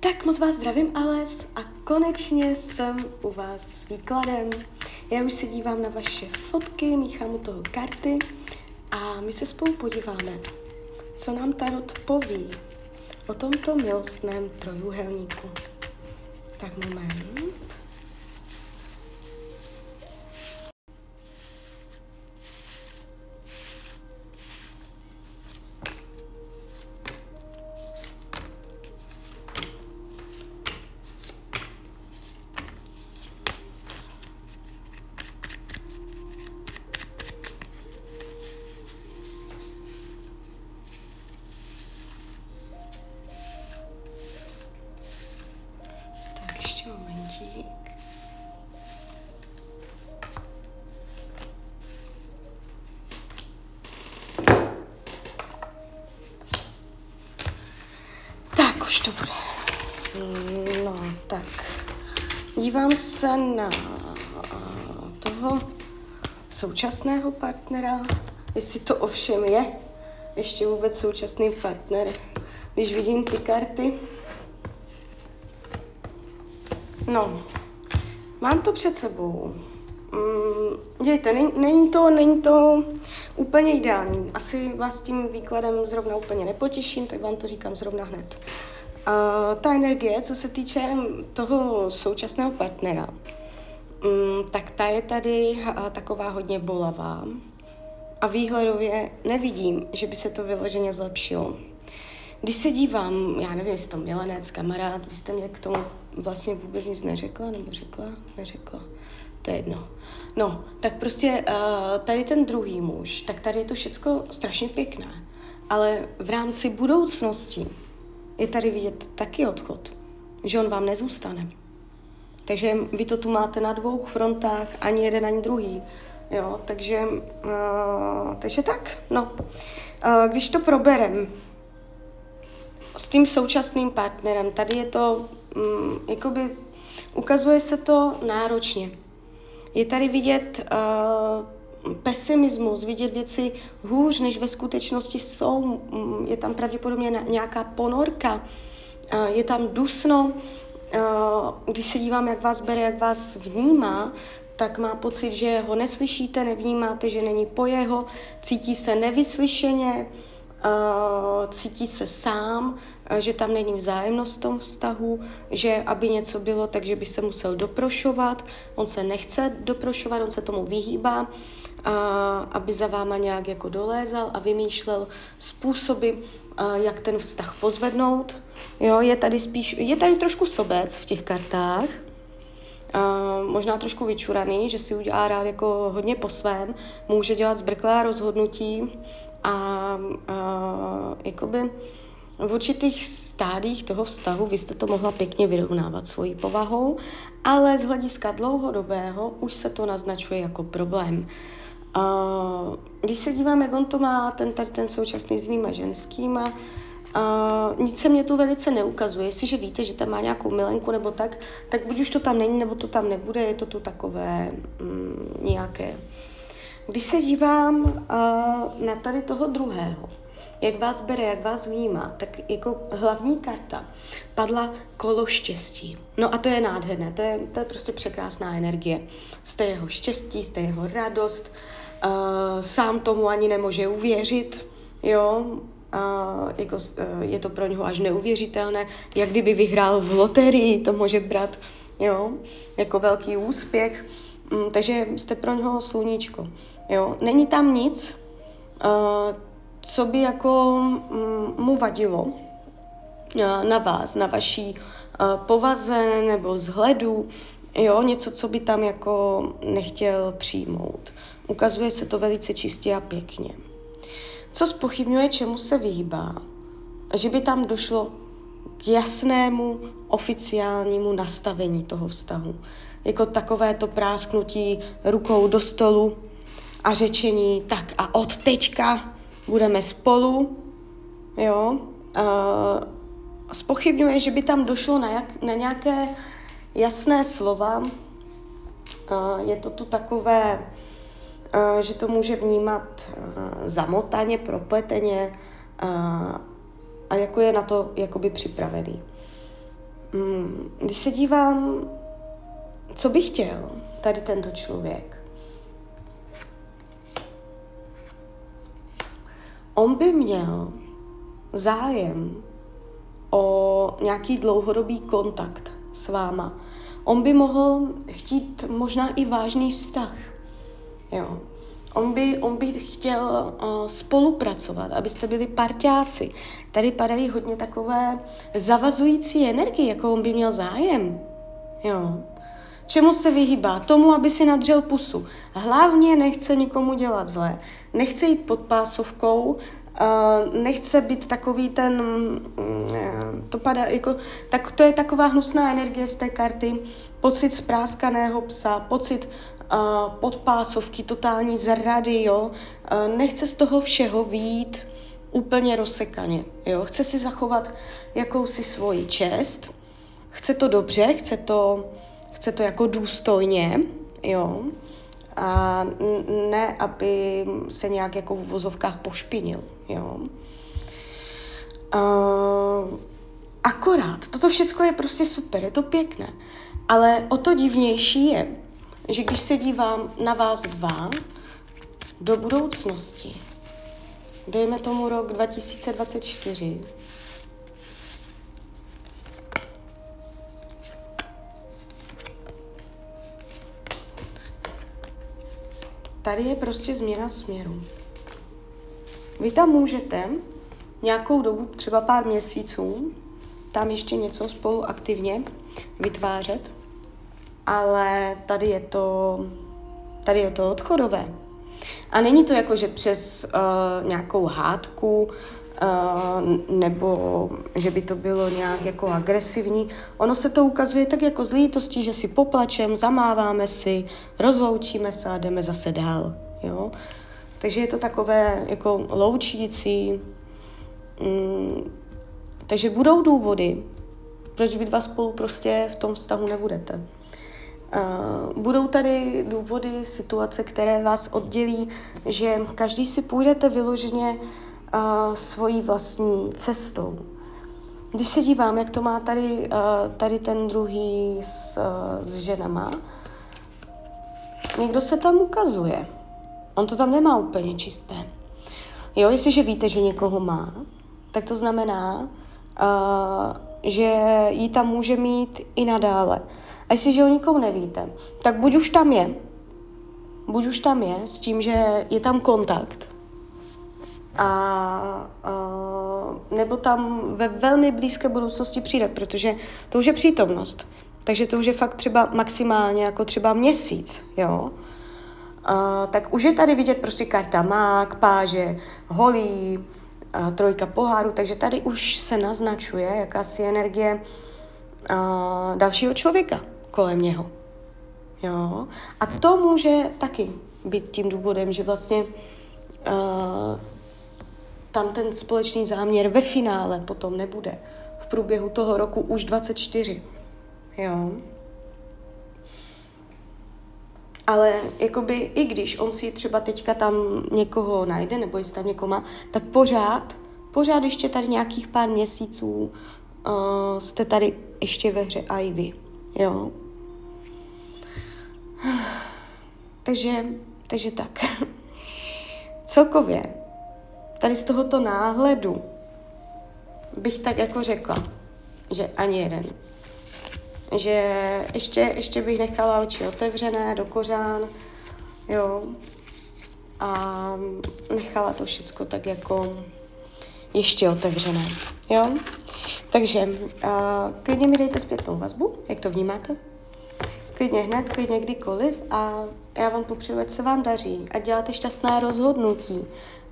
Tak moc vás zdravím, Ales, a konečně jsem u vás s výkladem. Já už se dívám na vaše fotky, míchám u toho karty a my se spolu podíváme, co nám Tarot poví o tomto milostném trojuhelníku. Tak moment. Dívám se na toho současného partnera, jestli to ovšem je ještě vůbec současný partner, když vidím ty karty. No, mám to před sebou. Mm, dějte, není, není, to, není to úplně ideální. Asi vás tím výkladem zrovna úplně nepotěším, tak vám to říkám zrovna hned. Ta energie, co se týče toho současného partnera, um, tak ta je tady uh, taková hodně bolavá a výhledově nevidím, že by se to vyloženě zlepšilo. Když se dívám, já nevím, jestli to milenec, kamarád, vy jste mě k tomu vlastně vůbec nic neřekla, nebo řekla, neřekla, to je jedno. No, tak prostě uh, tady ten druhý muž, tak tady je to všechno strašně pěkné, ale v rámci budoucnosti je tady vidět taky odchod, že on vám nezůstane. Takže vy to tu máte na dvou frontách, ani jeden, ani druhý. Jo, takže, uh, takže tak, no. Uh, když to proberem s tím současným partnerem, tady je to, um, jakoby, ukazuje se to náročně. Je tady vidět uh, pesimismus, vidět věci hůř, než ve skutečnosti jsou. Mm, je tam pravděpodobně nějaká ponorka, je tam dusno. Když se dívám, jak vás bere, jak vás vnímá, tak má pocit, že ho neslyšíte, nevnímáte, že není po jeho, cítí se nevyslyšeně, cítí se sám, že tam není vzájemnost v tom vztahu, že aby něco bylo, takže by se musel doprošovat. On se nechce doprošovat, on se tomu vyhýbá a aby za váma nějak jako dolézal a vymýšlel způsoby, jak ten vztah pozvednout. Jo, je tady spíš, je tady trošku sobec v těch kartách, a možná trošku vyčuraný, že si udělá rád jako hodně po svém, může dělat zbrklá rozhodnutí a, a jakoby v určitých stádích toho vztahu vy jste to mohla pěkně vyrovnávat svojí povahou, ale z hlediska dlouhodobého už se to naznačuje jako problém. Uh, když se dívám, jak on to má, ten, ten současný s jinýma ženskýma, Uh, nic se mě tu velice neukazuje. Jestliže víte, že tam má nějakou milenku nebo tak, tak buď už to tam není, nebo to tam nebude, je to tu takové mm, nějaké. Když se dívám uh, na tady toho druhého, jak vás bere, jak vás vnímá, tak jako hlavní karta padla kolo štěstí. No a to je nádherné, to je, to je prostě překrásná energie. Jste jeho štěstí, jste jeho radost, uh, sám tomu ani nemůže uvěřit, jo, uh, jako, uh, je to pro něho až neuvěřitelné, jak kdyby vyhrál v loterii, to může brát, jo, jako velký úspěch, um, takže jste pro něho sluníčko, jo. Není tam nic, uh, co by jako um, mu vadilo uh, na vás, na vaší uh, povaze nebo vzhledu, jo, něco, co by tam jako nechtěl přijmout. Ukazuje se to velice čistě a pěkně. Co spochybňuje, čemu se vyhýbá? Že by tam došlo k jasnému oficiálnímu nastavení toho vztahu. Jako takové to prásknutí rukou do stolu a řečení, tak a od teďka budeme spolu, jo. Uh, spochybňuje, že by tam došlo na, jak, na nějaké jasné slova. Uh, je to tu takové Eh, že to může vnímat eh, zamotaně, propleteně, eh, a jako je na to jakoby připravený. mm, když se dívám, co by chtěl tady tento člověk, on by měl zájem o nějaký dlouhodobý kontakt s váma. On by mohl chtít možná i vážný vztah. Jo. On by, on by chtěl uh, spolupracovat, abyste byli parťáci. Tady padají hodně takové zavazující energie, jako on by měl zájem. Jo. Čemu se vyhýbá? Tomu, aby si nadřel pusu. Hlavně nechce nikomu dělat zlé. Nechce jít pod pásovkou, uh, nechce být takový ten, uh, to padá jako, tak to je taková hnusná energie z té karty, pocit spráskaného psa, pocit uh, podpásovky, totální zrady, jo. Nechce z toho všeho výjít úplně rozsekaně, jo. Chce si zachovat jakousi svoji čest, chce to dobře, chce to, chce to jako důstojně, jo. A ne, aby se nějak jako v vozovkách pošpinil, jo. Uh, akorát, toto všechno je prostě super, je to pěkné, ale o to divnější je, že když se dívám na vás dva do budoucnosti, dejme tomu rok 2024, tady je prostě změna směru. Vy tam můžete nějakou dobu, třeba pár měsíců, tam ještě něco spolu aktivně vytvářet, ale tady je to, tady je to odchodové. A není to jako, že přes uh, nějakou hádku nebo že by to bylo nějak jako agresivní. Ono se to ukazuje tak jako z lítosti, že si poplačem, zamáváme si, rozloučíme se a jdeme zase dál. Jo? Takže je to takové jako loučící. Mm, takže budou důvody, proč vy dva spolu prostě v tom vztahu nebudete. Uh, budou tady důvody, situace, které vás oddělí, že každý si půjdete vyloženě uh, svojí vlastní cestou. Když se dívám, jak to má tady, uh, tady ten druhý s, uh, s ženama, někdo se tam ukazuje. On to tam nemá úplně čisté. Jo, jestliže víte, že někoho má, tak to znamená, uh, že ji tam může mít i nadále. A jestliže o nikom nevíte, tak buď už tam je, buď už tam je s tím, že je tam kontakt, a, a nebo tam ve velmi blízké budoucnosti přijde, protože to už je přítomnost. Takže to už je fakt třeba maximálně jako třeba měsíc, jo. A, tak už je tady vidět prostě karta mák, páže, holí, a, trojka poháru, takže tady už se naznačuje jakási energie a, dalšího člověka kolem něho. Jo? A to může taky být tím důvodem, že vlastně tam ten společný záměr ve finále potom nebude. V průběhu toho roku už 24. Jo? Ale jakoby i když on si třeba teďka tam někoho najde, nebo jestli tam někoho má, tak pořád, pořád ještě tady nějakých pár měsíců uh, jste tady ještě ve hře a i vy. Jo. Takže, takže tak. Celkově, tady z tohoto náhledu bych tak jako řekla, že ani jeden. Že ještě, ještě bych nechala oči otevřené do kořán, jo. A nechala to všecko tak jako ještě otevřené, jo. Takže uh, klidně mi dejte zpětnou vazbu, jak to vnímáte. Klidně hned, klidně kdykoliv a já vám popřeju, ať se vám daří a děláte šťastná rozhodnutí.